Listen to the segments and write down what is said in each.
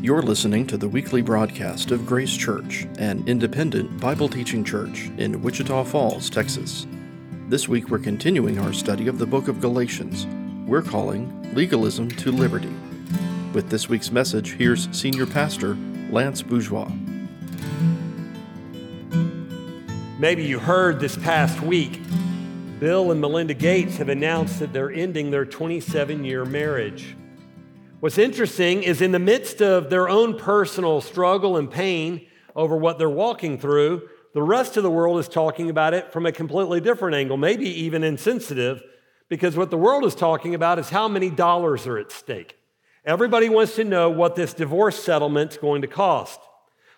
You're listening to the weekly broadcast of Grace Church, an independent Bible teaching church in Wichita Falls, Texas. This week we're continuing our study of the book of Galatians. We're calling Legalism to Liberty. With this week's message, here's Senior Pastor Lance Bourgeois. Maybe you heard this past week, Bill and Melinda Gates have announced that they're ending their 27 year marriage. What's interesting is in the midst of their own personal struggle and pain over what they're walking through, the rest of the world is talking about it from a completely different angle, maybe even insensitive, because what the world is talking about is how many dollars are at stake. Everybody wants to know what this divorce settlement's going to cost.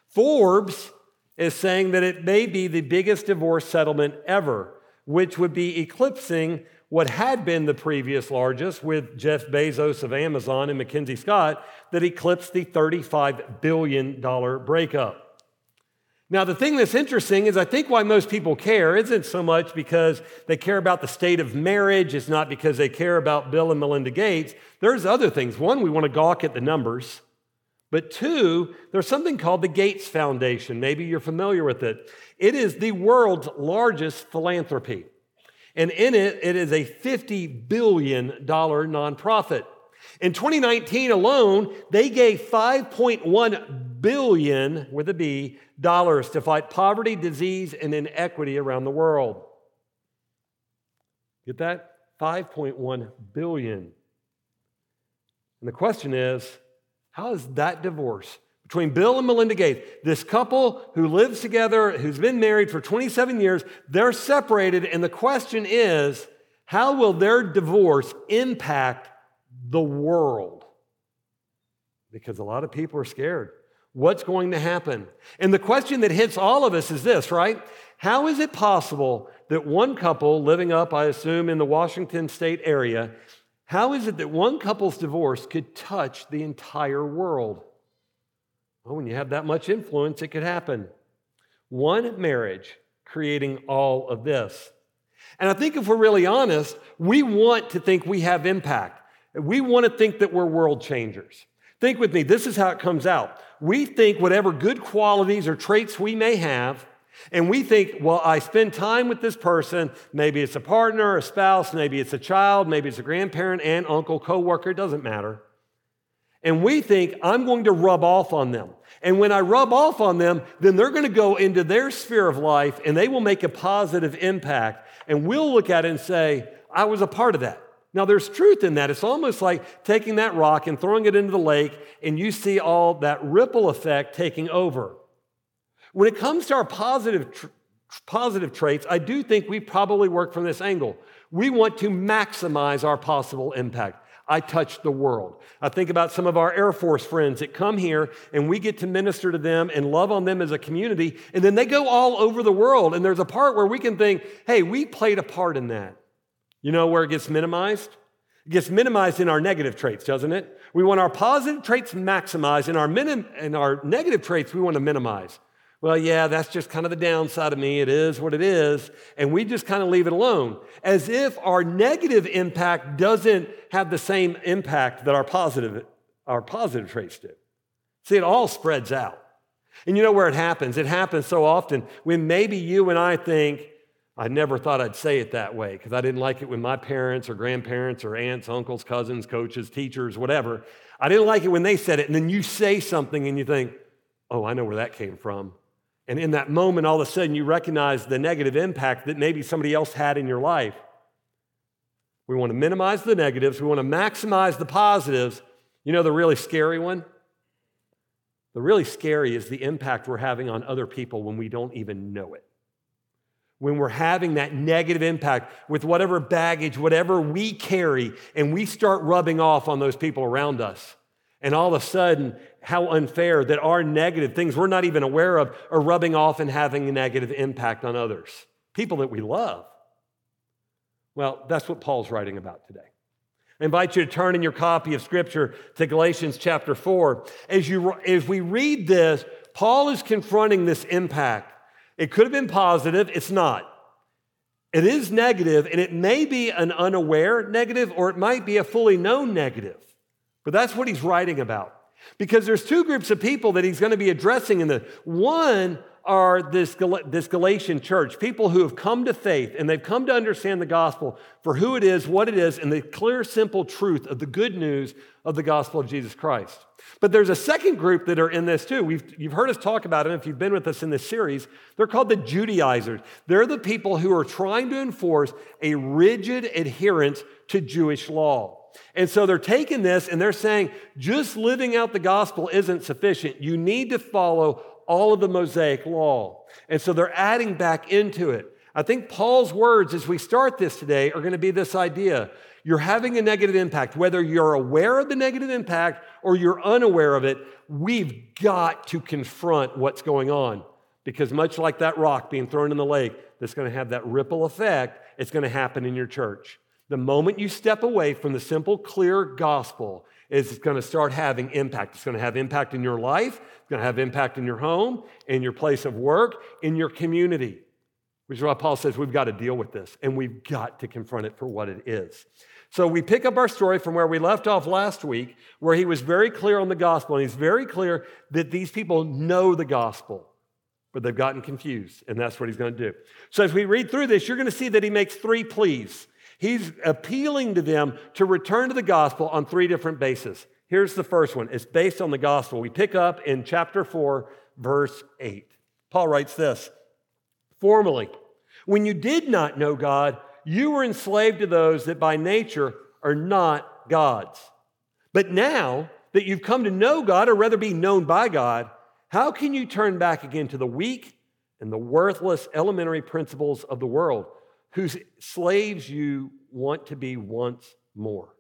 Forbes is saying that it may be the biggest divorce settlement ever, which would be eclipsing what had been the previous largest with Jeff Bezos of Amazon and Mackenzie Scott that eclipsed the $35 billion breakup. Now, the thing that's interesting is I think why most people care isn't so much because they care about the state of marriage, it's not because they care about Bill and Melinda Gates. There's other things. One, we want to gawk at the numbers. But two, there's something called the Gates Foundation. Maybe you're familiar with it. It is the world's largest philanthropy. And in it, it is a $50 billion nonprofit. In 2019 alone, they gave 5.1 billion with a B dollars to fight poverty, disease, and inequity around the world. Get that? 5.1 billion. And the question is, how is that divorce between Bill and Melinda Gates, this couple who lives together, who's been married for 27 years, they're separated, and the question is how will their divorce impact the world? Because a lot of people are scared. What's going to happen? And the question that hits all of us is this, right? How is it possible that one couple living up, I assume, in the Washington state area, how is it that one couple's divorce could touch the entire world? Well, when you have that much influence, it could happen. One marriage creating all of this. And I think if we're really honest, we want to think we have impact. We want to think that we're world changers. Think with me, this is how it comes out. We think whatever good qualities or traits we may have, and we think, well, I spend time with this person. Maybe it's a partner, a spouse, maybe it's a child, maybe it's a grandparent, aunt, uncle, coworker, it doesn't matter. And we think, I'm going to rub off on them. And when I rub off on them, then they're going to go into their sphere of life and they will make a positive impact. And we'll look at it and say, I was a part of that. Now, there's truth in that. It's almost like taking that rock and throwing it into the lake, and you see all that ripple effect taking over. When it comes to our positive, tr- positive traits, I do think we probably work from this angle. We want to maximize our possible impact. I touch the world. I think about some of our Air Force friends that come here and we get to minister to them and love on them as a community, and then they go all over the world. And there's a part where we can think, hey, we played a part in that. You know where it gets minimized? It gets minimized in our negative traits, doesn't it? We want our positive traits maximized, and our, minim- and our negative traits we want to minimize. Well, yeah, that's just kind of the downside of me. It is what it is. And we just kind of leave it alone as if our negative impact doesn't have the same impact that our positive, our positive traits do. See, it all spreads out. And you know where it happens? It happens so often when maybe you and I think, I never thought I'd say it that way because I didn't like it when my parents or grandparents or aunts, uncles, cousins, coaches, teachers, whatever. I didn't like it when they said it. And then you say something and you think, oh, I know where that came from. And in that moment, all of a sudden, you recognize the negative impact that maybe somebody else had in your life. We want to minimize the negatives, we want to maximize the positives. You know the really scary one? The really scary is the impact we're having on other people when we don't even know it. When we're having that negative impact with whatever baggage, whatever we carry, and we start rubbing off on those people around us. And all of a sudden, how unfair that our negative things we're not even aware of are rubbing off and having a negative impact on others, people that we love. Well, that's what Paul's writing about today. I invite you to turn in your copy of Scripture to Galatians chapter 4. As, you, as we read this, Paul is confronting this impact. It could have been positive, it's not. It is negative, and it may be an unaware negative, or it might be a fully known negative. But that's what he's writing about. Because there's two groups of people that he's going to be addressing in the one are this, this Galatian church, people who have come to faith and they've come to understand the gospel for who it is, what it is, and the clear, simple truth of the good news of the gospel of Jesus Christ. But there's a second group that are in this too. We've, you've heard us talk about them if you've been with us in this series. They're called the Judaizers. They're the people who are trying to enforce a rigid adherence to Jewish law. And so they're taking this and they're saying just living out the gospel isn't sufficient. You need to follow all of the Mosaic law. And so they're adding back into it. I think Paul's words as we start this today are going to be this idea. You're having a negative impact, whether you're aware of the negative impact or you're unaware of it, we've got to confront what's going on. Because much like that rock being thrown in the lake, that's going to have that ripple effect, it's going to happen in your church. The moment you step away from the simple, clear gospel is going to start having impact. It's going to have impact in your life, it's going to have impact in your home, in your place of work, in your community. Which is why Paul says we've got to deal with this and we've got to confront it for what it is. So we pick up our story from where we left off last week, where he was very clear on the gospel, and he's very clear that these people know the gospel, but they've gotten confused, and that's what he's going to do. So as we read through this, you're going to see that he makes three pleas. He's appealing to them to return to the gospel on three different bases. Here's the first one it's based on the gospel. We pick up in chapter 4, verse 8. Paul writes this Formerly, when you did not know God, you were enslaved to those that by nature are not God's. But now that you've come to know God, or rather be known by God, how can you turn back again to the weak and the worthless elementary principles of the world? Whose slaves you want to be once more.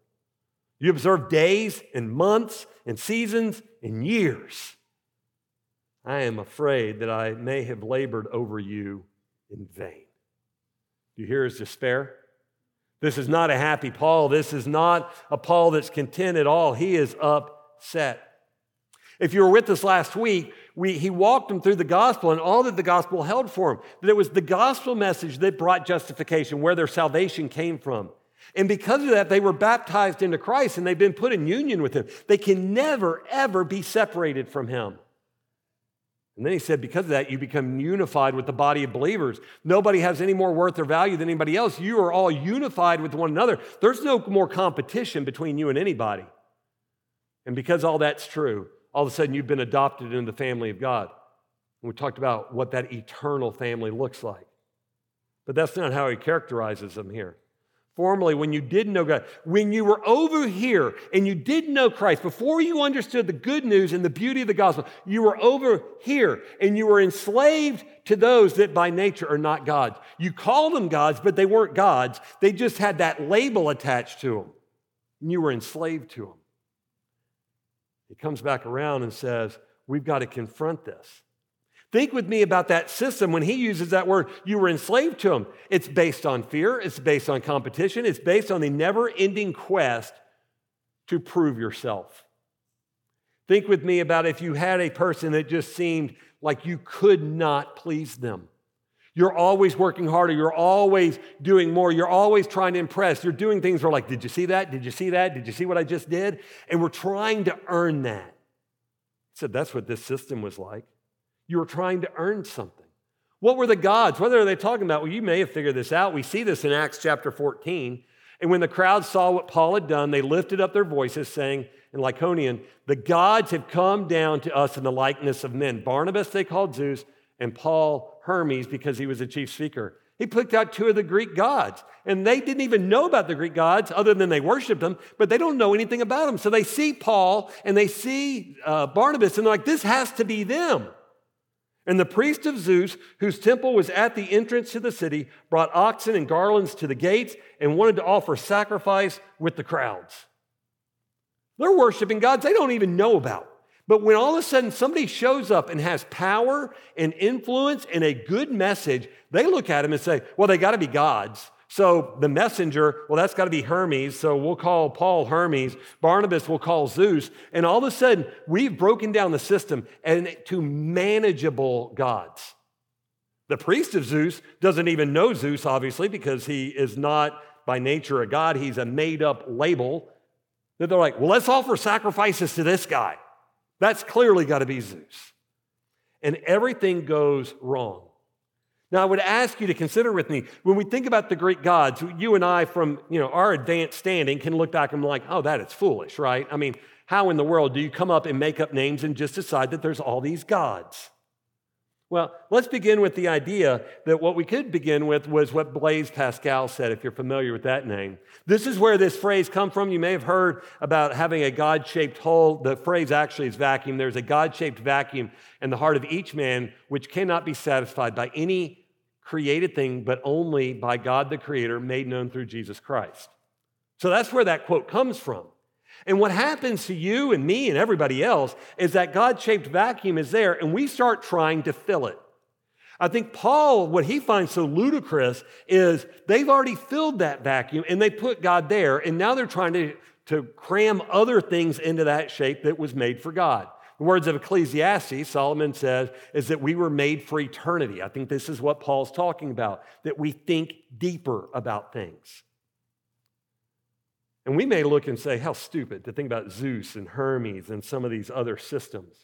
You observe days and months and seasons and years. I am afraid that I may have labored over you in vain. Do you hear his despair? This is not a happy Paul. This is not a Paul that's content at all. He is upset. If you were with us last week, we, he walked them through the gospel and all that the gospel held for them. That it was the gospel message that brought justification, where their salvation came from. And because of that, they were baptized into Christ and they've been put in union with Him. They can never, ever be separated from Him. And then he said, because of that, you become unified with the body of believers. Nobody has any more worth or value than anybody else. You are all unified with one another. There's no more competition between you and anybody. And because all that's true, all of a sudden you've been adopted into the family of God. And we talked about what that eternal family looks like. But that's not how he characterizes them here. Formerly, when you didn't know God, when you were over here and you didn't know Christ, before you understood the good news and the beauty of the gospel, you were over here and you were enslaved to those that by nature are not gods. You called them gods, but they weren't gods. They just had that label attached to them. And you were enslaved to them. He comes back around and says, We've got to confront this. Think with me about that system when he uses that word, you were enslaved to him. It's based on fear, it's based on competition, it's based on the never ending quest to prove yourself. Think with me about if you had a person that just seemed like you could not please them. You're always working harder. You're always doing more. You're always trying to impress. You're doing things where, like, did you see that? Did you see that? Did you see what I just did? And we're trying to earn that. He said that's what this system was like. You were trying to earn something. What were the gods? What are they talking about? Well, you may have figured this out. We see this in Acts chapter 14. And when the crowd saw what Paul had done, they lifted up their voices, saying in Lycaonian, The gods have come down to us in the likeness of men. Barnabas they called Zeus, and Paul Hermes because he was a chief speaker. He picked out two of the Greek gods, and they didn't even know about the Greek gods other than they worshiped them, but they don't know anything about them. So they see Paul and they see uh, Barnabas, and they're like, this has to be them. And the priest of Zeus, whose temple was at the entrance to the city, brought oxen and garlands to the gates and wanted to offer sacrifice with the crowds. They're worshiping gods they don't even know about. But when all of a sudden somebody shows up and has power and influence and a good message, they look at him and say, well, they got to be gods. So the messenger, well, that's got to be Hermes. So we'll call Paul Hermes. Barnabas will call Zeus. And all of a sudden, we've broken down the system and to manageable gods. The priest of Zeus doesn't even know Zeus, obviously, because he is not by nature a god. He's a made up label. That they're like, well, let's offer sacrifices to this guy. That's clearly got to be Zeus. And everything goes wrong. Now, I would ask you to consider with me when we think about the Greek gods, you and I, from you know, our advanced standing, can look back and be like, oh, that is foolish, right? I mean, how in the world do you come up and make up names and just decide that there's all these gods? Well, let's begin with the idea that what we could begin with was what Blaise Pascal said, if you're familiar with that name. This is where this phrase comes from. You may have heard about having a God shaped hole. The phrase actually is vacuum. There's a God shaped vacuum in the heart of each man, which cannot be satisfied by any created thing, but only by God the Creator, made known through Jesus Christ. So that's where that quote comes from. And what happens to you and me and everybody else is that God shaped vacuum is there and we start trying to fill it. I think Paul, what he finds so ludicrous is they've already filled that vacuum and they put God there, and now they're trying to, to cram other things into that shape that was made for God. The words of Ecclesiastes, Solomon says, is that we were made for eternity. I think this is what Paul's talking about, that we think deeper about things. And we may look and say, how stupid to think about Zeus and Hermes and some of these other systems.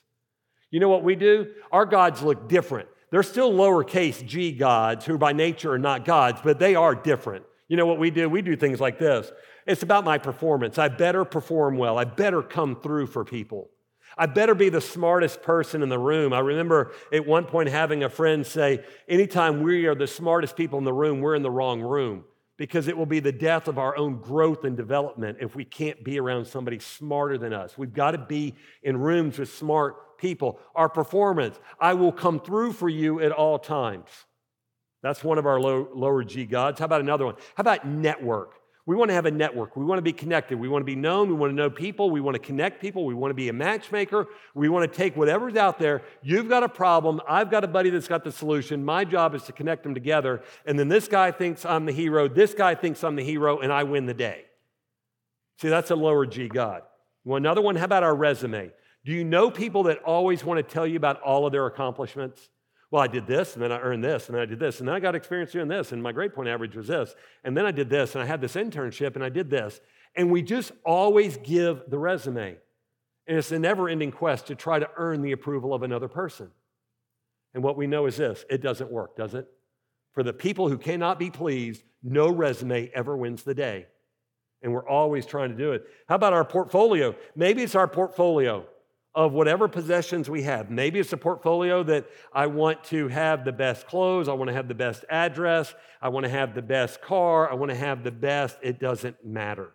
You know what we do? Our gods look different. They're still lowercase g gods who by nature are not gods, but they are different. You know what we do? We do things like this. It's about my performance. I better perform well. I better come through for people. I better be the smartest person in the room. I remember at one point having a friend say, anytime we are the smartest people in the room, we're in the wrong room because it will be the death of our own growth and development if we can't be around somebody smarter than us. We've got to be in rooms with smart people. Our performance, I will come through for you at all times. That's one of our low, lower G gods. How about another one? How about network? We want to have a network. We want to be connected. We want to be known. We want to know people. We want to connect people. We want to be a matchmaker. We want to take whatever's out there. You've got a problem. I've got a buddy that's got the solution. My job is to connect them together. And then this guy thinks I'm the hero. This guy thinks I'm the hero, and I win the day. See, that's a lower G God. Want another one? How about our resume? Do you know people that always want to tell you about all of their accomplishments? Well, I did this, and then I earned this, and then I did this, and then I got experience doing this, and my grade point average was this, and then I did this, and I had this internship, and I did this. And we just always give the resume. And it's a never ending quest to try to earn the approval of another person. And what we know is this it doesn't work, does it? For the people who cannot be pleased, no resume ever wins the day. And we're always trying to do it. How about our portfolio? Maybe it's our portfolio of whatever possessions we have. Maybe it's a portfolio that I want to have the best clothes, I want to have the best address, I want to have the best car, I want to have the best. It doesn't matter.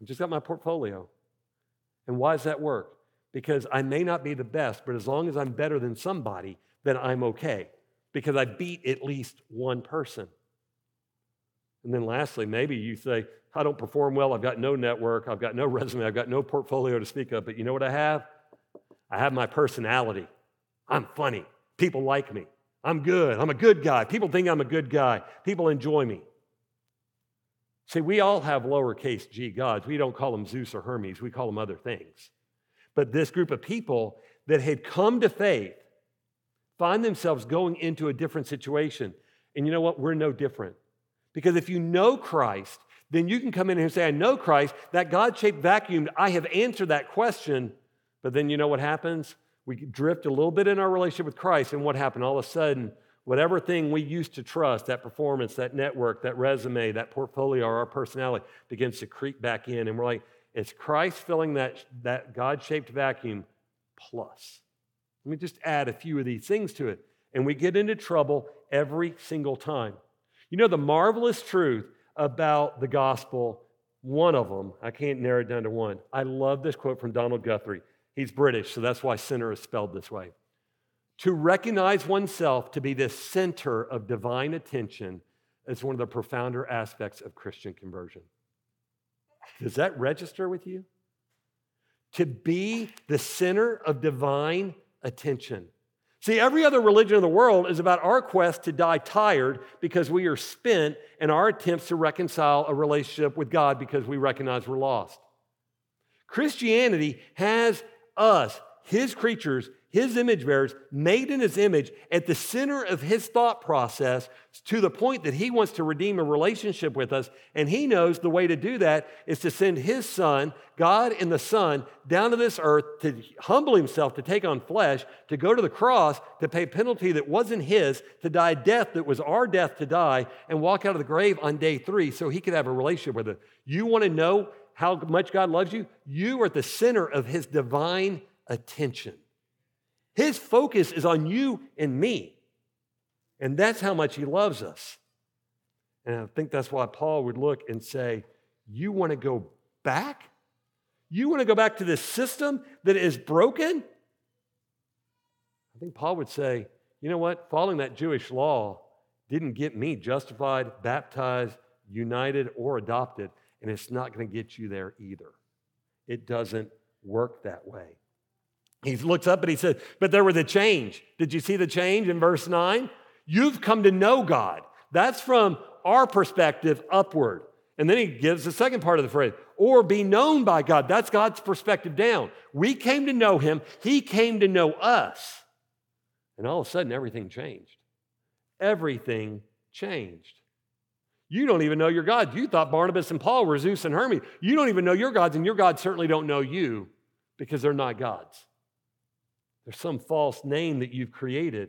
I've just got my portfolio. And why does that work? Because I may not be the best, but as long as I'm better than somebody, then I'm okay because I beat at least one person. And then lastly, maybe you say, I don't perform well. I've got no network. I've got no resume. I've got no portfolio to speak of. But you know what I have? I have my personality. I'm funny. People like me. I'm good. I'm a good guy. People think I'm a good guy. People enjoy me. See, we all have lowercase g gods. We don't call them Zeus or Hermes, we call them other things. But this group of people that had come to faith find themselves going into a different situation. And you know what? We're no different. Because if you know Christ, then you can come in here and say, I know Christ, that God shaped vacuum, I have answered that question. But then you know what happens? We drift a little bit in our relationship with Christ, and what happened? All of a sudden, whatever thing we used to trust, that performance, that network, that resume, that portfolio, or our personality begins to creep back in. And we're like, it's Christ filling that, that God shaped vacuum plus. Let me just add a few of these things to it. And we get into trouble every single time. You know, the marvelous truth about the gospel, one of them, I can't narrow it down to one. I love this quote from Donald Guthrie. He's British, so that's why sinner is spelled this way. To recognize oneself to be the center of divine attention is one of the profounder aspects of Christian conversion. Does that register with you? To be the center of divine attention. See, every other religion in the world is about our quest to die tired because we are spent in our attempts to reconcile a relationship with God because we recognize we're lost. Christianity has us his creatures, his image bearers, made in his image, at the center of his thought process to the point that he wants to redeem a relationship with us. And he knows the way to do that is to send his son, God in the Son, down to this earth to humble himself, to take on flesh, to go to the cross, to pay penalty that wasn't his, to die death that was our death to die, and walk out of the grave on day three so he could have a relationship with us. You want to know how much God loves you? You are at the center of his divine attention. His focus is on you and me. And that's how much he loves us. And I think that's why Paul would look and say, You want to go back? You want to go back to this system that is broken? I think Paul would say, You know what? Following that Jewish law didn't get me justified, baptized, united, or adopted, and it's not going to get you there either. It doesn't work that way. He looks up and he says, But there was a change. Did you see the change in verse 9? You've come to know God. That's from our perspective upward. And then he gives the second part of the phrase, or be known by God. That's God's perspective down. We came to know him, he came to know us. And all of a sudden, everything changed. Everything changed. You don't even know your God. You thought Barnabas and Paul were Zeus and Hermes. You don't even know your gods, and your gods certainly don't know you because they're not gods. There's some false name that you've created.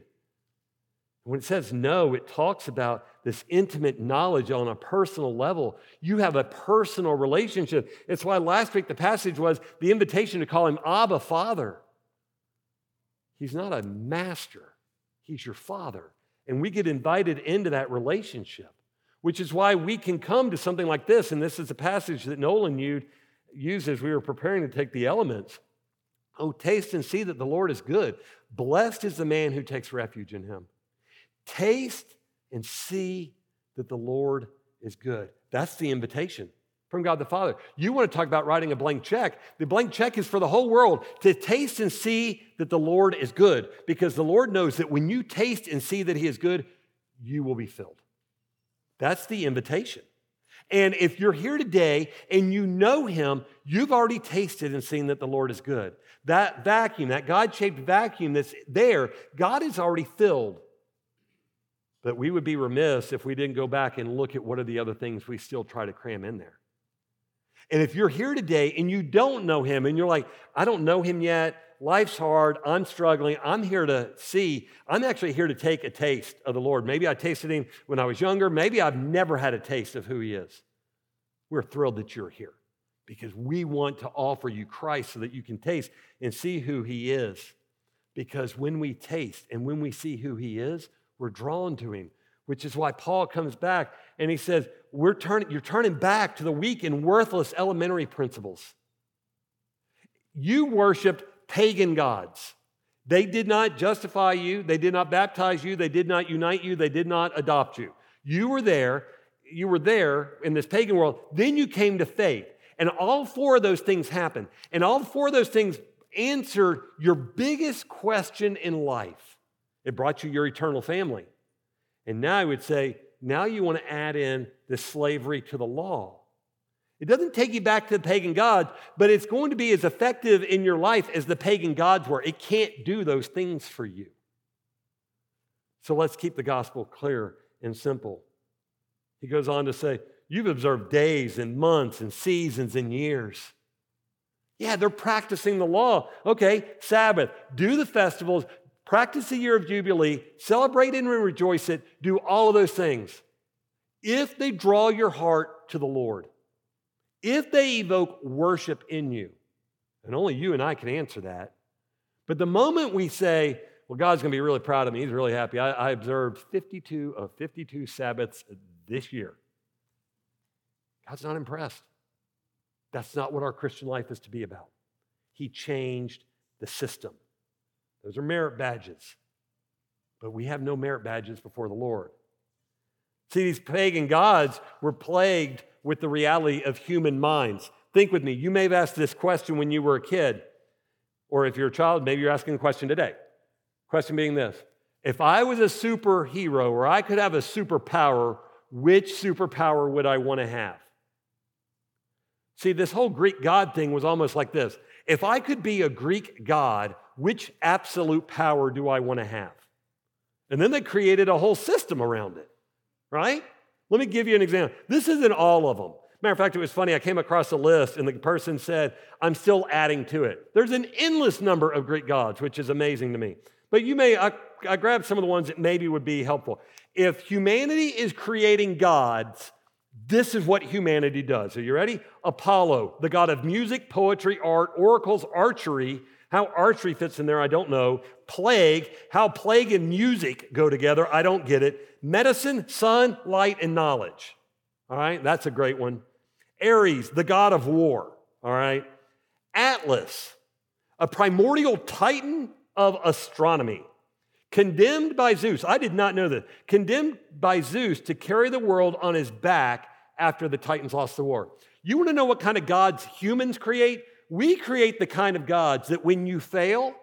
When it says no, it talks about this intimate knowledge on a personal level. You have a personal relationship. It's why last week the passage was the invitation to call him Abba, Father. He's not a master, he's your father. And we get invited into that relationship, which is why we can come to something like this. And this is a passage that Nolan used as we were preparing to take the elements. Oh, taste and see that the Lord is good. Blessed is the man who takes refuge in him. Taste and see that the Lord is good. That's the invitation from God the Father. You want to talk about writing a blank check. The blank check is for the whole world to taste and see that the Lord is good because the Lord knows that when you taste and see that He is good, you will be filled. That's the invitation. And if you're here today and you know Him, you've already tasted and seen that the Lord is good. That vacuum, that God shaped vacuum that's there, God is already filled. But we would be remiss if we didn't go back and look at what are the other things we still try to cram in there. And if you're here today and you don't know Him and you're like, I don't know Him yet, life's hard, I'm struggling, I'm here to see, I'm actually here to take a taste of the Lord. Maybe I tasted Him when I was younger, maybe I've never had a taste of who He is. We're thrilled that you're here because we want to offer you Christ so that you can taste and see who He is. Because when we taste and when we see who He is, we're drawn to Him, which is why Paul comes back and he says, we're turning, You're turning back to the weak and worthless elementary principles. You worshiped pagan gods. They did not justify you, they did not baptize you, they did not unite you, they did not adopt you. You were there, you were there in this pagan world. Then you came to faith. And all four of those things happened. And all four of those things answered your biggest question in life. It brought you your eternal family. And now I would say, now you want to add in the slavery to the law. It doesn't take you back to the pagan gods, but it's going to be as effective in your life as the pagan gods were. It can't do those things for you. So let's keep the gospel clear and simple. He goes on to say, You've observed days and months and seasons and years. Yeah, they're practicing the law. Okay, Sabbath, do the festivals, practice the year of Jubilee, celebrate and rejoice it, do all of those things. If they draw your heart to the Lord, if they evoke worship in you, and only you and I can answer that. But the moment we say, well, God's going to be really proud of me, He's really happy. I, I observed 52 of 52 Sabbaths this year. God's not impressed. That's not what our Christian life is to be about. He changed the system. Those are merit badges. But we have no merit badges before the Lord. See, these pagan gods were plagued with the reality of human minds. Think with me. You may have asked this question when you were a kid, or if you're a child, maybe you're asking the question today. Question being this If I was a superhero or I could have a superpower, which superpower would I want to have? See, this whole Greek God thing was almost like this if I could be a Greek God, which absolute power do I want to have? And then they created a whole system around it, right? Let me give you an example. This isn't all of them. Matter of fact, it was funny. I came across a list and the person said, I'm still adding to it. There's an endless number of Greek gods, which is amazing to me. But you may, I, I grabbed some of the ones that maybe would be helpful. If humanity is creating gods, this is what humanity does. Are you ready? Apollo, the god of music, poetry, art, oracles, archery. How archery fits in there, I don't know. Plague, how plague and music go together, I don't get it. Medicine, sun, light, and knowledge. All right, that's a great one. Ares, the god of war. All right. Atlas, a primordial titan of astronomy. Condemned by Zeus, I did not know this, condemned by Zeus to carry the world on his back after the Titans lost the war. You want to know what kind of gods humans create? We create the kind of gods that when you fail,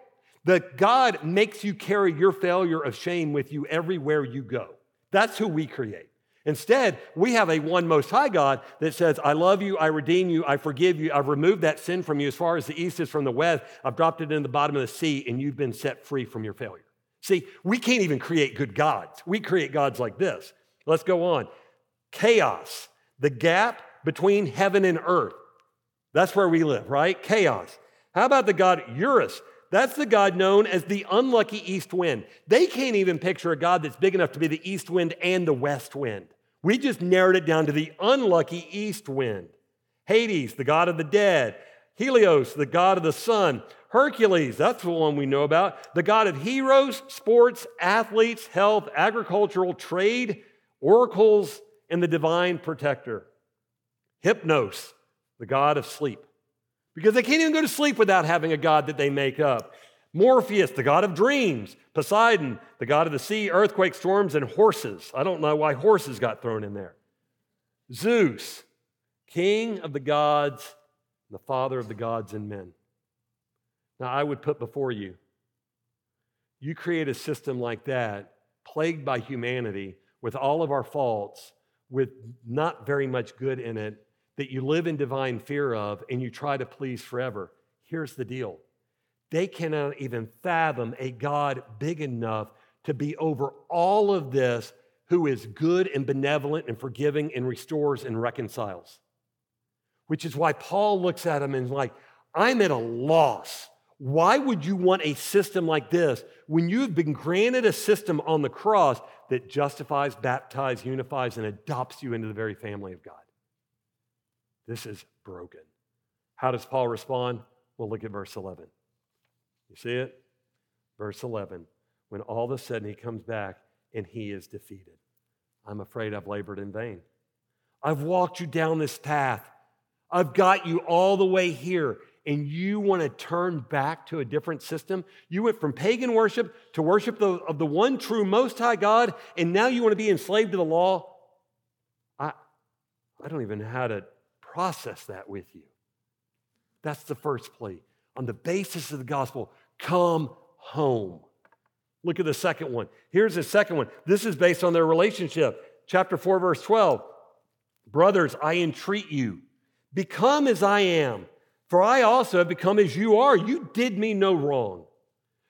the God makes you carry your failure of shame with you everywhere you go. That's who we create. Instead, we have a one most high God that says, I love you, I redeem you, I forgive you, I've removed that sin from you as far as the east is from the west, I've dropped it in the bottom of the sea, and you've been set free from your failure. See, we can't even create good gods. We create gods like this. Let's go on. Chaos, the gap between heaven and earth. That's where we live, right? Chaos. How about the god Eurus? That's the God known as the unlucky east wind. They can't even picture a God that's big enough to be the east wind and the west wind. We just narrowed it down to the unlucky east wind. Hades, the god of the dead. Helios, the god of the sun. Hercules, that's the one we know about. The god of heroes, sports, athletes, health, agricultural, trade, oracles, and the divine protector. Hypnos, the god of sleep. Because they can't even go to sleep without having a god that they make up. Morpheus, the god of dreams. Poseidon, the god of the sea, earthquake, storms, and horses. I don't know why horses got thrown in there. Zeus, king of the gods, the father of the gods and men. Now, I would put before you, you create a system like that, plagued by humanity, with all of our faults, with not very much good in it, that you live in divine fear of and you try to please forever. Here's the deal they cannot even fathom a God big enough to be over all of this, who is good and benevolent and forgiving and restores and reconciles. Which is why Paul looks at him and is like, I'm at a loss. Why would you want a system like this when you've been granted a system on the cross that justifies, baptizes, unifies, and adopts you into the very family of God? This is broken. How does Paul respond? Well, look at verse 11. You see it? Verse 11. When all of a sudden he comes back and he is defeated. I'm afraid I've labored in vain. I've walked you down this path. I've got you all the way here, and you want to turn back to a different system? You went from pagan worship to worship of the one true Most High God, and now you want to be enslaved to the law? I, I don't even know how to process that with you. That's the first plea on the basis of the gospel, come home. Look at the second one. Here's the second one. This is based on their relationship. Chapter 4, verse 12. Brothers, I entreat you, become as I am, for I also have become as you are. You did me no wrong.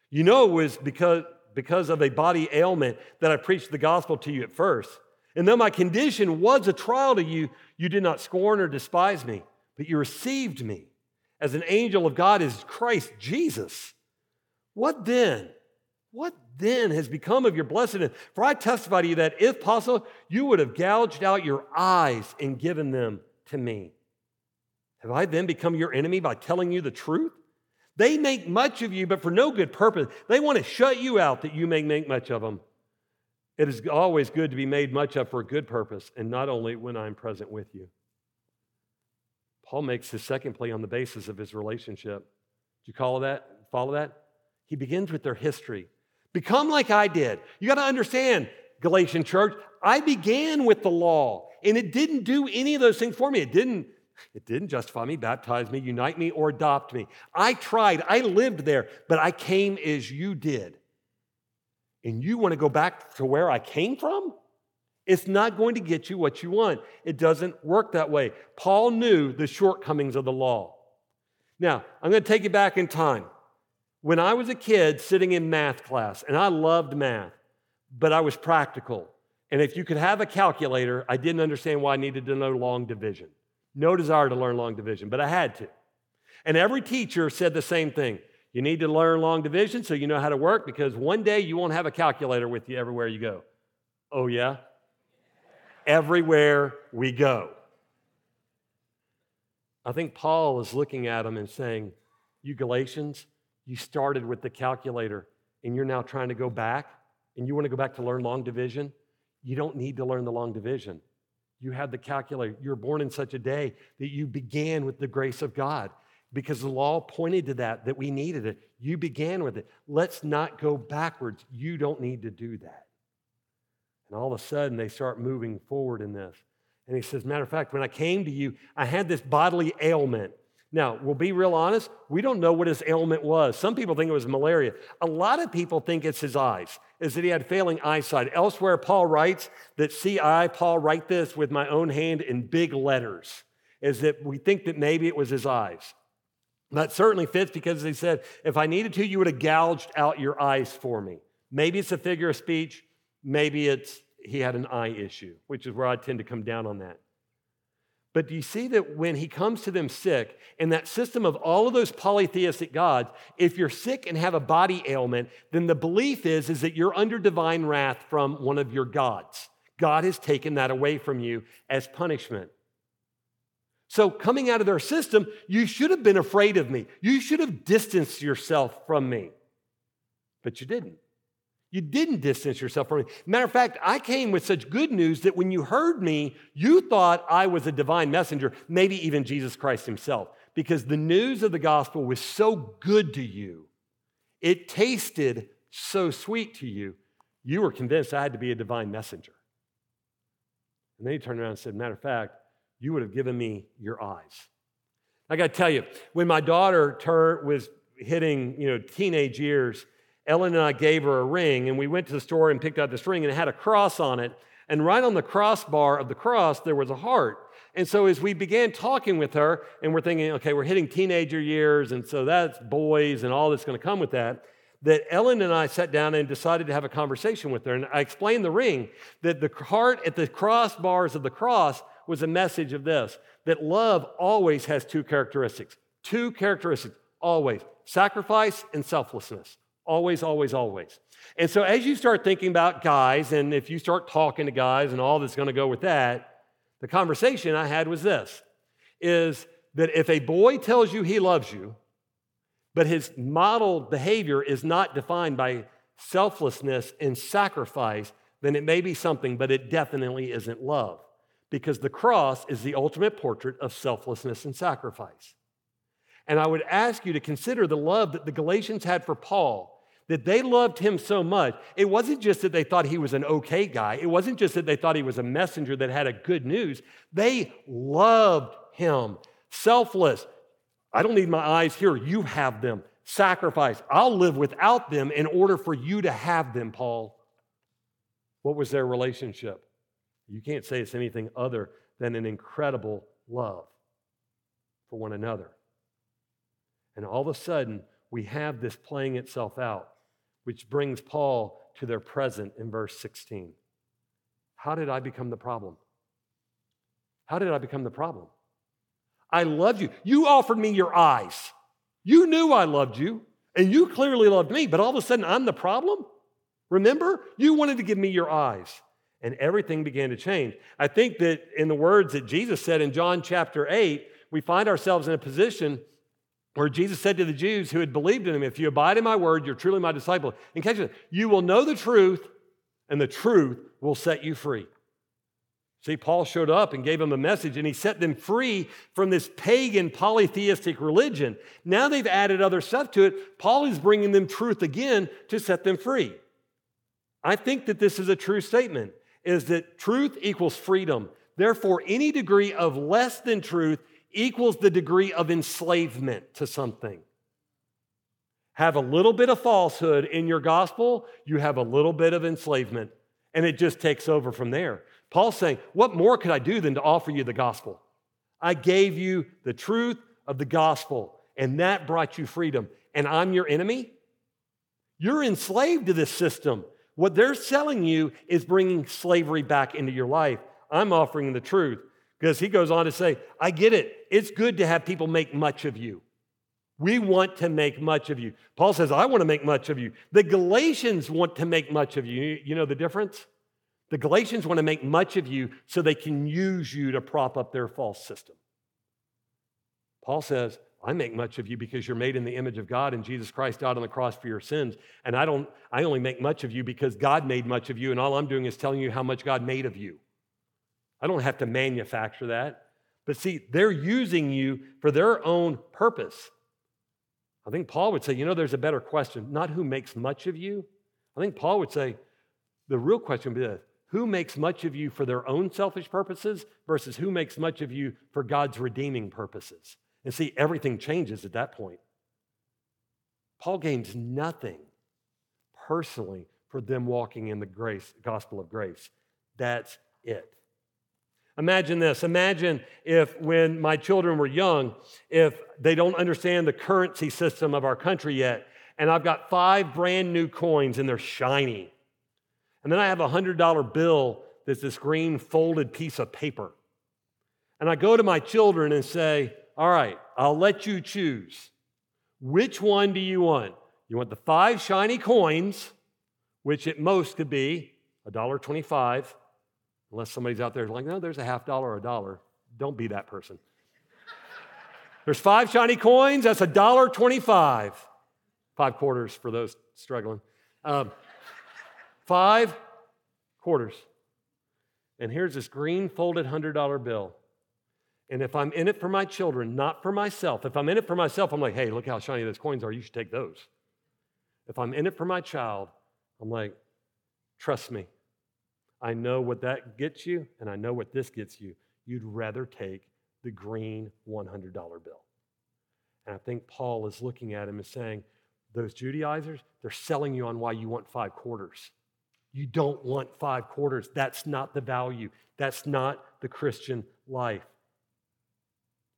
You know it was because, because of a body ailment that I preached the gospel to you at first. And though my condition was a trial to you, you did not scorn or despise me, but you received me as an angel of God is Christ Jesus. What then? What then has become of your blessedness? For I testify to you that if possible, you would have gouged out your eyes and given them to me. Have I then become your enemy by telling you the truth? They make much of you, but for no good purpose. They want to shut you out that you may make much of them. It is always good to be made much of for a good purpose, and not only when I'm present with you. Paul makes his second plea on the basis of his relationship. Do you call that? Follow that? He begins with their history. Become like I did. You got to understand, Galatian church, I began with the law, and it didn't do any of those things for me. It didn't. It didn't justify me, baptize me, unite me, or adopt me. I tried, I lived there, but I came as you did. And you want to go back to where I came from? It's not going to get you what you want. It doesn't work that way. Paul knew the shortcomings of the law. Now, I'm going to take you back in time. When I was a kid sitting in math class, and I loved math, but I was practical. And if you could have a calculator, I didn't understand why I needed to know long division. No desire to learn long division, but I had to. And every teacher said the same thing. You need to learn long division so you know how to work because one day you won't have a calculator with you everywhere you go. Oh, yeah? Everywhere we go. I think Paul is looking at them and saying, You Galatians, you started with the calculator and you're now trying to go back and you want to go back to learn long division. You don't need to learn the long division. You had the calculator. You were born in such a day that you began with the grace of God because the law pointed to that, that we needed it. You began with it. Let's not go backwards. You don't need to do that. And all of a sudden, they start moving forward in this. And he says, matter of fact, when I came to you, I had this bodily ailment. Now, we'll be real honest, we don't know what his ailment was. Some people think it was malaria. A lot of people think it's his eyes, is that he had failing eyesight. Elsewhere, Paul writes that, see, I, Paul, write this with my own hand in big letters, is that we think that maybe it was his eyes. That certainly fits because he said, if I needed to, you would have gouged out your eyes for me. Maybe it's a figure of speech, maybe it's he had an eye issue, which is where I tend to come down on that. But do you see that when he comes to them sick, in that system of all of those polytheistic gods, if you're sick and have a body ailment, then the belief is, is that you're under divine wrath from one of your gods. God has taken that away from you as punishment. So, coming out of their system, you should have been afraid of me. You should have distanced yourself from me. But you didn't. You didn't distance yourself from me. Matter of fact, I came with such good news that when you heard me, you thought I was a divine messenger, maybe even Jesus Christ himself, because the news of the gospel was so good to you. It tasted so sweet to you. You were convinced I had to be a divine messenger. And then he turned around and said, Matter of fact, you would have given me your eyes. I got to tell you, when my daughter was hitting you know, teenage years, Ellen and I gave her a ring, and we went to the store and picked out this ring, and it had a cross on it. And right on the crossbar of the cross, there was a heart. And so as we began talking with her, and we're thinking, okay, we're hitting teenager years, and so that's boys and all that's going to come with that, that Ellen and I sat down and decided to have a conversation with her. And I explained the ring that the heart at the crossbars of the cross was a message of this that love always has two characteristics. Two characteristics, always sacrifice and selflessness. Always, always, always. And so as you start thinking about guys, and if you start talking to guys and all that's going to go with that, the conversation I had was this is that if a boy tells you he loves you, but his model behavior is not defined by selflessness and sacrifice, then it may be something, but it definitely isn't love. Because the cross is the ultimate portrait of selflessness and sacrifice. And I would ask you to consider the love that the Galatians had for Paul that they loved him so much. It wasn't just that they thought he was an okay guy, it wasn't just that they thought he was a messenger that had a good news. They loved him. Selfless. I don't need my eyes here, you have them. Sacrifice. I'll live without them in order for you to have them, Paul. What was their relationship? You can't say it's anything other than an incredible love for one another. And all of a sudden, we have this playing itself out which brings Paul to their present in verse 16. How did I become the problem? How did I become the problem? I loved you. You offered me your eyes. You knew I loved you, and you clearly loved me, but all of a sudden I'm the problem? Remember? You wanted to give me your eyes. And everything began to change. I think that in the words that Jesus said in John chapter 8, we find ourselves in a position where Jesus said to the Jews who had believed in him, If you abide in my word, you're truly my disciple. And catch it, you will know the truth, and the truth will set you free. See, Paul showed up and gave them a message, and he set them free from this pagan polytheistic religion. Now they've added other stuff to it. Paul is bringing them truth again to set them free. I think that this is a true statement is that truth equals freedom. Therefore, any degree of less than truth equals the degree of enslavement to something. Have a little bit of falsehood in your gospel, you have a little bit of enslavement, and it just takes over from there. Paul's saying, What more could I do than to offer you the gospel? I gave you the truth of the gospel, and that brought you freedom. And I'm your enemy? You're enslaved to this system. What they're selling you is bringing slavery back into your life. I'm offering the truth because he goes on to say, I get it. It's good to have people make much of you. We want to make much of you. Paul says, I want to make much of you. The Galatians want to make much of you. You know the difference? The Galatians want to make much of you so they can use you to prop up their false system. Paul says, I make much of you because you're made in the image of God and Jesus Christ died on the cross for your sins. And I don't I only make much of you because God made much of you and all I'm doing is telling you how much God made of you. I don't have to manufacture that. But see, they're using you for their own purpose. I think Paul would say, you know, there's a better question, not who makes much of you. I think Paul would say, the real question would be this who makes much of you for their own selfish purposes versus who makes much of you for God's redeeming purposes? And see, everything changes at that point. Paul gains nothing personally for them walking in the grace, gospel of grace. That's it. Imagine this. Imagine if, when my children were young, if they don't understand the currency system of our country yet, and I've got five brand new coins and they're shiny. And then I have a $100 bill that's this green folded piece of paper. And I go to my children and say, All right, I'll let you choose. Which one do you want? You want the five shiny coins, which at most could be $1.25 Unless somebody's out there like, no, there's a half dollar or a dollar. Don't be that person. there's five shiny coins, that's a dollar twenty-five. Five quarters for those struggling. Um, five quarters. And here's this green folded $100 bill. And if I'm in it for my children, not for myself, if I'm in it for myself, I'm like, hey, look how shiny those coins are. You should take those. If I'm in it for my child, I'm like, trust me, I know what that gets you, and I know what this gets you. You'd rather take the green $100 bill. And I think Paul is looking at him and saying, Those Judaizers, they're selling you on why you want five quarters. You don't want five quarters. That's not the value. That's not the Christian life.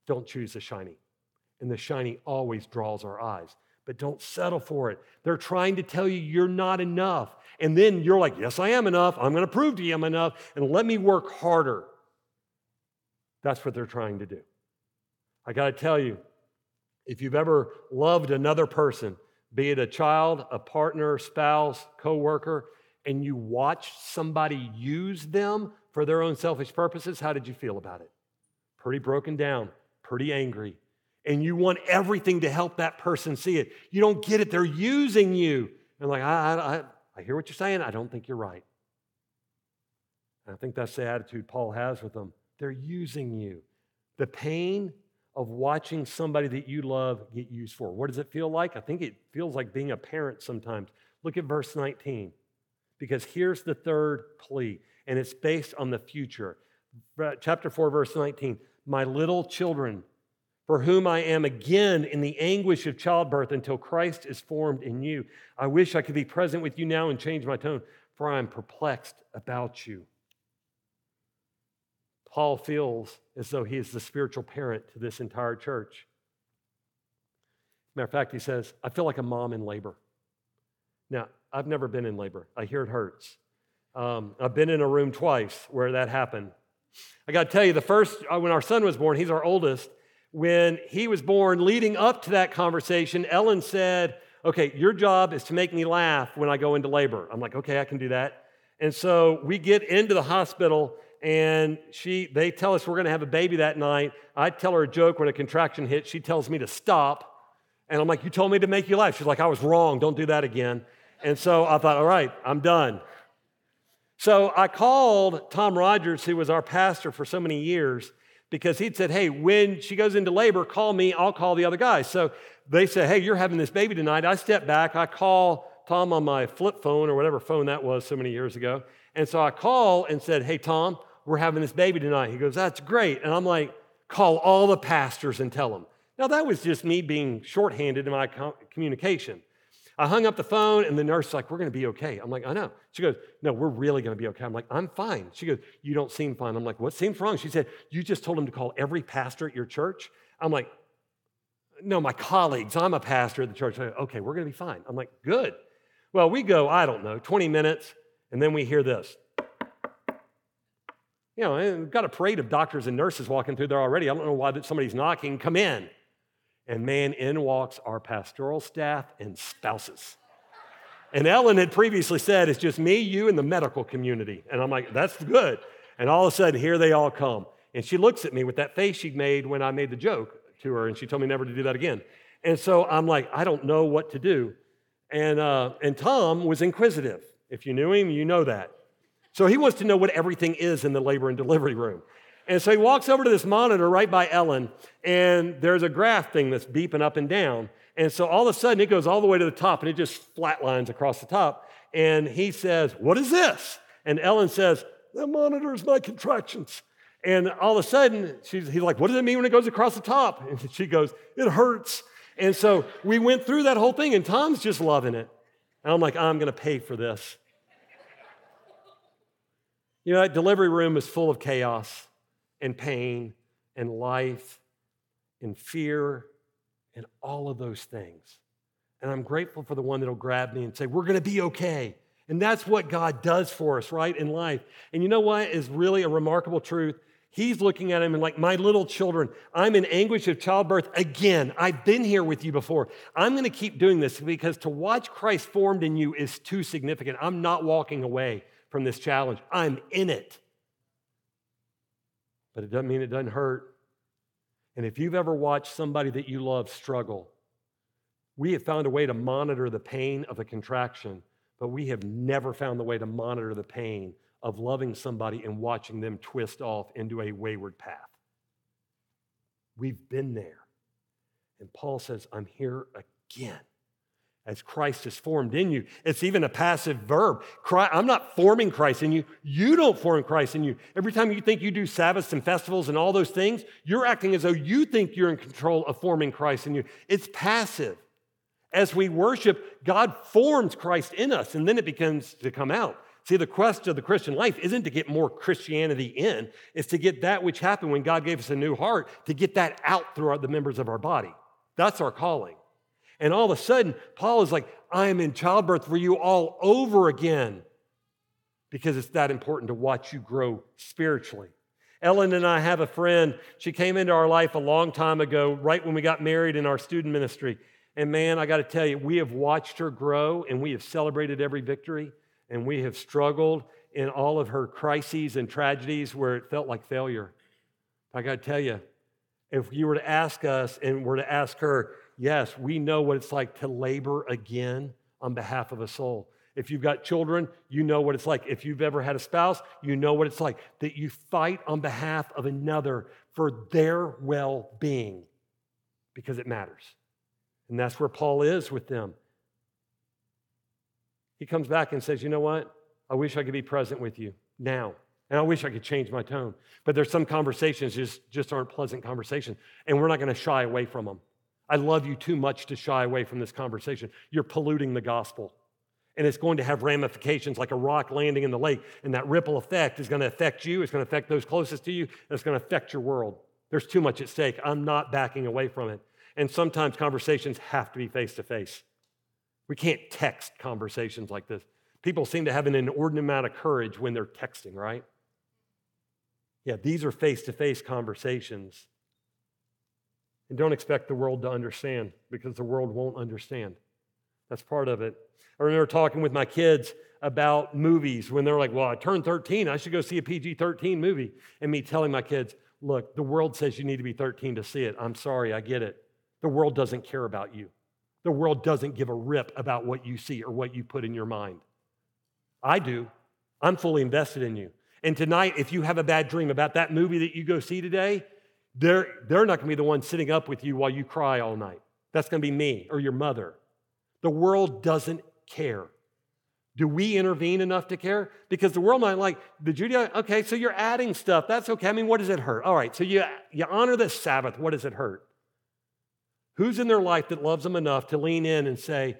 Don't choose the shiny. And the shiny always draws our eyes but don't settle for it. They're trying to tell you you're not enough. And then you're like, yes, I am enough. I'm going to prove to you I'm enough, and let me work harder. That's what they're trying to do. I got to tell you, if you've ever loved another person, be it a child, a partner, spouse, coworker, and you watched somebody use them for their own selfish purposes, how did you feel about it? Pretty broken down, pretty angry, and you want everything to help that person see it. You don't get it, they're using you. And like, I, I, I hear what you're saying, I don't think you're right. And I think that's the attitude Paul has with them. They're using you. The pain of watching somebody that you love get used for. What does it feel like? I think it feels like being a parent sometimes. Look at verse 19, because here's the third plea, and it's based on the future. Chapter 4, verse 19. My little children, for whom I am again in the anguish of childbirth until Christ is formed in you. I wish I could be present with you now and change my tone, for I am perplexed about you. Paul feels as though he is the spiritual parent to this entire church. Matter of fact, he says, I feel like a mom in labor. Now, I've never been in labor. I hear it hurts. Um, I've been in a room twice where that happened. I got to tell you, the first, uh, when our son was born, he's our oldest, when he was born, leading up to that conversation, Ellen said, Okay, your job is to make me laugh when I go into labor. I'm like, Okay, I can do that. And so we get into the hospital and she they tell us we're going to have a baby that night. I tell her a joke when a contraction hits. She tells me to stop. And I'm like, You told me to make you laugh. She's like, I was wrong. Don't do that again. And so I thought, All right, I'm done. So I called Tom Rogers, who was our pastor for so many years, because he'd said, Hey, when she goes into labor, call me, I'll call the other guys. So they said, Hey, you're having this baby tonight. I step back, I call Tom on my flip phone or whatever phone that was so many years ago. And so I call and said, Hey, Tom, we're having this baby tonight. He goes, That's great. And I'm like, Call all the pastors and tell them. Now, that was just me being shorthanded in my communication. I hung up the phone, and the nurse is like, We're going to be okay. I'm like, I know. She goes, No, we're really going to be okay. I'm like, I'm fine. She goes, You don't seem fine. I'm like, What seems wrong? She said, You just told him to call every pastor at your church. I'm like, No, my colleagues. I'm a pastor at the church. Okay, we're going to be fine. I'm like, Good. Well, we go, I don't know, 20 minutes, and then we hear this. You know, we've got a parade of doctors and nurses walking through there already. I don't know why somebody's knocking. Come in. And man, in walks our pastoral staff and spouses. And Ellen had previously said, It's just me, you, and the medical community. And I'm like, That's good. And all of a sudden, here they all come. And she looks at me with that face she'd made when I made the joke to her, and she told me never to do that again. And so I'm like, I don't know what to do. And, uh, and Tom was inquisitive. If you knew him, you know that. So he wants to know what everything is in the labor and delivery room. And so he walks over to this monitor right by Ellen, and there's a graph thing that's beeping up and down. And so all of a sudden it goes all the way to the top and it just flatlines across the top. And he says, What is this? And Ellen says, That monitors my contractions. And all of a sudden, she's, he's like, What does it mean when it goes across the top? And she goes, It hurts. And so we went through that whole thing, and Tom's just loving it. And I'm like, I'm going to pay for this. You know, that delivery room is full of chaos and pain and life and fear and all of those things. And I'm grateful for the one that'll grab me and say, We're going to be okay. And that's what God does for us, right, in life. And you know what is really a remarkable truth? He's looking at him and like, my little children, I'm in anguish of childbirth again. I've been here with you before. I'm going to keep doing this because to watch Christ formed in you is too significant. I'm not walking away from this challenge. I'm in it. But it doesn't mean it doesn't hurt. And if you've ever watched somebody that you love struggle, we have found a way to monitor the pain of a contraction, but we have never found the way to monitor the pain of loving somebody and watching them twist off into a wayward path. We've been there. And Paul says, I'm here again as Christ is formed in you. It's even a passive verb. I'm not forming Christ in you. You don't form Christ in you. Every time you think you do Sabbaths and festivals and all those things, you're acting as though you think you're in control of forming Christ in you. It's passive. As we worship, God forms Christ in us, and then it begins to come out. See, the quest of the Christian life isn't to get more Christianity in, it's to get that which happened when God gave us a new heart, to get that out throughout the members of our body. That's our calling. And all of a sudden, Paul is like, I am in childbirth for you all over again because it's that important to watch you grow spiritually. Ellen and I have a friend. She came into our life a long time ago, right when we got married in our student ministry. And man, I got to tell you, we have watched her grow and we have celebrated every victory and we have struggled in all of her crises and tragedies where it felt like failure. I got to tell you, if you were to ask us and were to ask her, Yes, we know what it's like to labor again on behalf of a soul. If you've got children, you know what it's like. If you've ever had a spouse, you know what it's like that you fight on behalf of another for their well being because it matters. And that's where Paul is with them. He comes back and says, You know what? I wish I could be present with you now. And I wish I could change my tone. But there's some conversations just, just aren't pleasant conversations. And we're not going to shy away from them. I love you too much to shy away from this conversation. You're polluting the gospel. And it's going to have ramifications like a rock landing in the lake. And that ripple effect is going to affect you, it's going to affect those closest to you, and it's going to affect your world. There's too much at stake. I'm not backing away from it. And sometimes conversations have to be face to face. We can't text conversations like this. People seem to have an inordinate amount of courage when they're texting, right? Yeah, these are face to face conversations and don't expect the world to understand because the world won't understand. That's part of it. I remember talking with my kids about movies when they're like, Well, I turned 13, I should go see a PG 13 movie. And me telling my kids, Look, the world says you need to be 13 to see it. I'm sorry, I get it. The world doesn't care about you. The world doesn't give a rip about what you see or what you put in your mind. I do. I'm fully invested in you. And tonight, if you have a bad dream about that movie that you go see today, they're, they're not going to be the one sitting up with you while you cry all night. That's going to be me or your mother. The world doesn't care. Do we intervene enough to care? Because the world might like, the Judeo, okay, so you're adding stuff. That's okay. I mean, what does it hurt? All right, so you, you honor the Sabbath. What does it hurt? Who's in their life that loves them enough to lean in and say,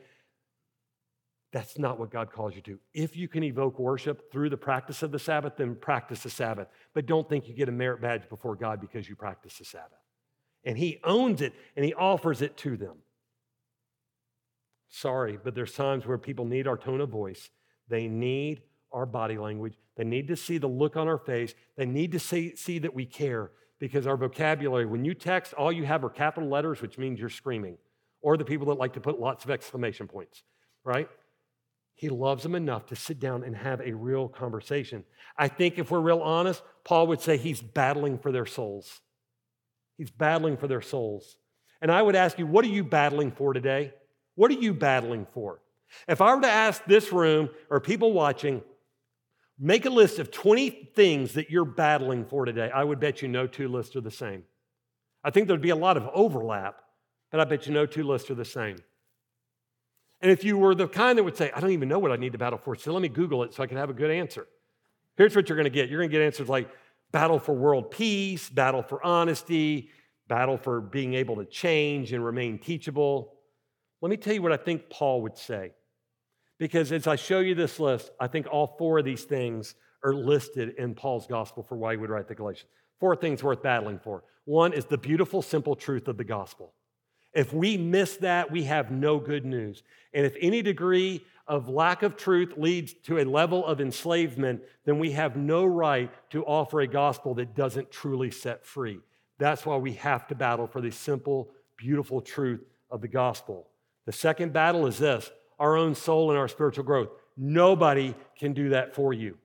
That's not what God calls you to. If you can evoke worship through the practice of the Sabbath, then practice the Sabbath. But don't think you get a merit badge before God because you practice the Sabbath. And He owns it and He offers it to them. Sorry, but there's times where people need our tone of voice. They need our body language. They need to see the look on our face. They need to see, see that we care because our vocabulary, when you text, all you have are capital letters, which means you're screaming, or the people that like to put lots of exclamation points, right? He loves them enough to sit down and have a real conversation. I think if we're real honest, Paul would say he's battling for their souls. He's battling for their souls. And I would ask you, what are you battling for today? What are you battling for? If I were to ask this room or people watching, make a list of 20 things that you're battling for today, I would bet you no two lists are the same. I think there'd be a lot of overlap, but I bet you no two lists are the same. And if you were the kind that would say, I don't even know what I need to battle for, so let me Google it so I can have a good answer. Here's what you're going to get you're going to get answers like battle for world peace, battle for honesty, battle for being able to change and remain teachable. Let me tell you what I think Paul would say. Because as I show you this list, I think all four of these things are listed in Paul's gospel for why he would write the Galatians. Four things worth battling for. One is the beautiful, simple truth of the gospel. If we miss that, we have no good news. And if any degree of lack of truth leads to a level of enslavement, then we have no right to offer a gospel that doesn't truly set free. That's why we have to battle for the simple, beautiful truth of the gospel. The second battle is this our own soul and our spiritual growth. Nobody can do that for you.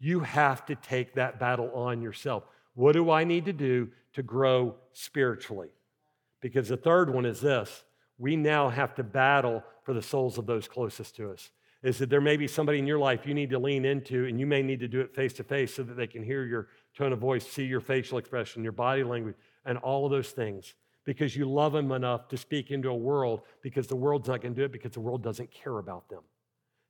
You have to take that battle on yourself. What do I need to do to grow spiritually? Because the third one is this we now have to battle for the souls of those closest to us. Is that there may be somebody in your life you need to lean into, and you may need to do it face to face so that they can hear your tone of voice, see your facial expression, your body language, and all of those things because you love them enough to speak into a world because the world's not going to do it because the world doesn't care about them.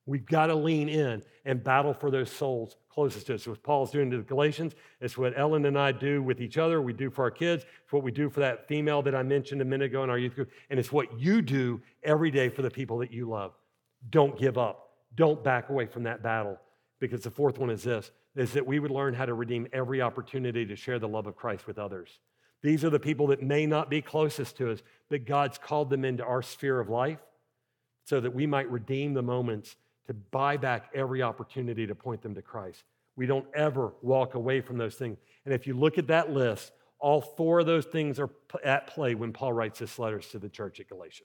We've got to lean in and battle for those souls closest to us. It's what Paul's doing to the Galatians. It's what Ellen and I do with each other. We do for our kids. It's what we do for that female that I mentioned a minute ago in our youth group. And it's what you do every day for the people that you love. Don't give up. Don't back away from that battle. Because the fourth one is this, is that we would learn how to redeem every opportunity to share the love of Christ with others. These are the people that may not be closest to us, but God's called them into our sphere of life so that we might redeem the moments to buy back every opportunity to point them to Christ. We don't ever walk away from those things. And if you look at that list, all four of those things are at play when Paul writes his letters to the church at Galatia.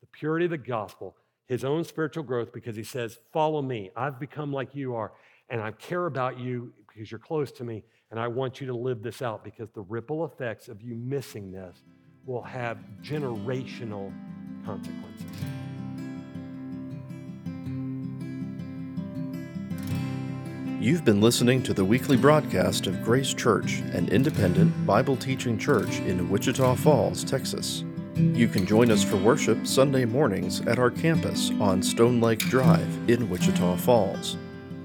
The purity of the gospel, his own spiritual growth, because he says, Follow me. I've become like you are, and I care about you because you're close to me. And I want you to live this out because the ripple effects of you missing this will have generational consequences. You've been listening to the weekly broadcast of Grace Church, an independent Bible teaching church in Wichita Falls, Texas. You can join us for worship Sunday mornings at our campus on Stone Lake Drive in Wichita Falls.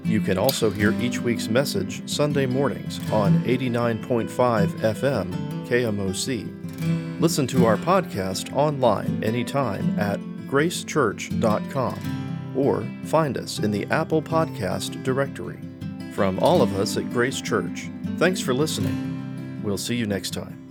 You can also hear each week's message Sunday mornings on 89.5 FM KMOC. Listen to our podcast online anytime at gracechurch.com or find us in the Apple Podcast directory. From all of us at Grace Church, thanks for listening. We'll see you next time.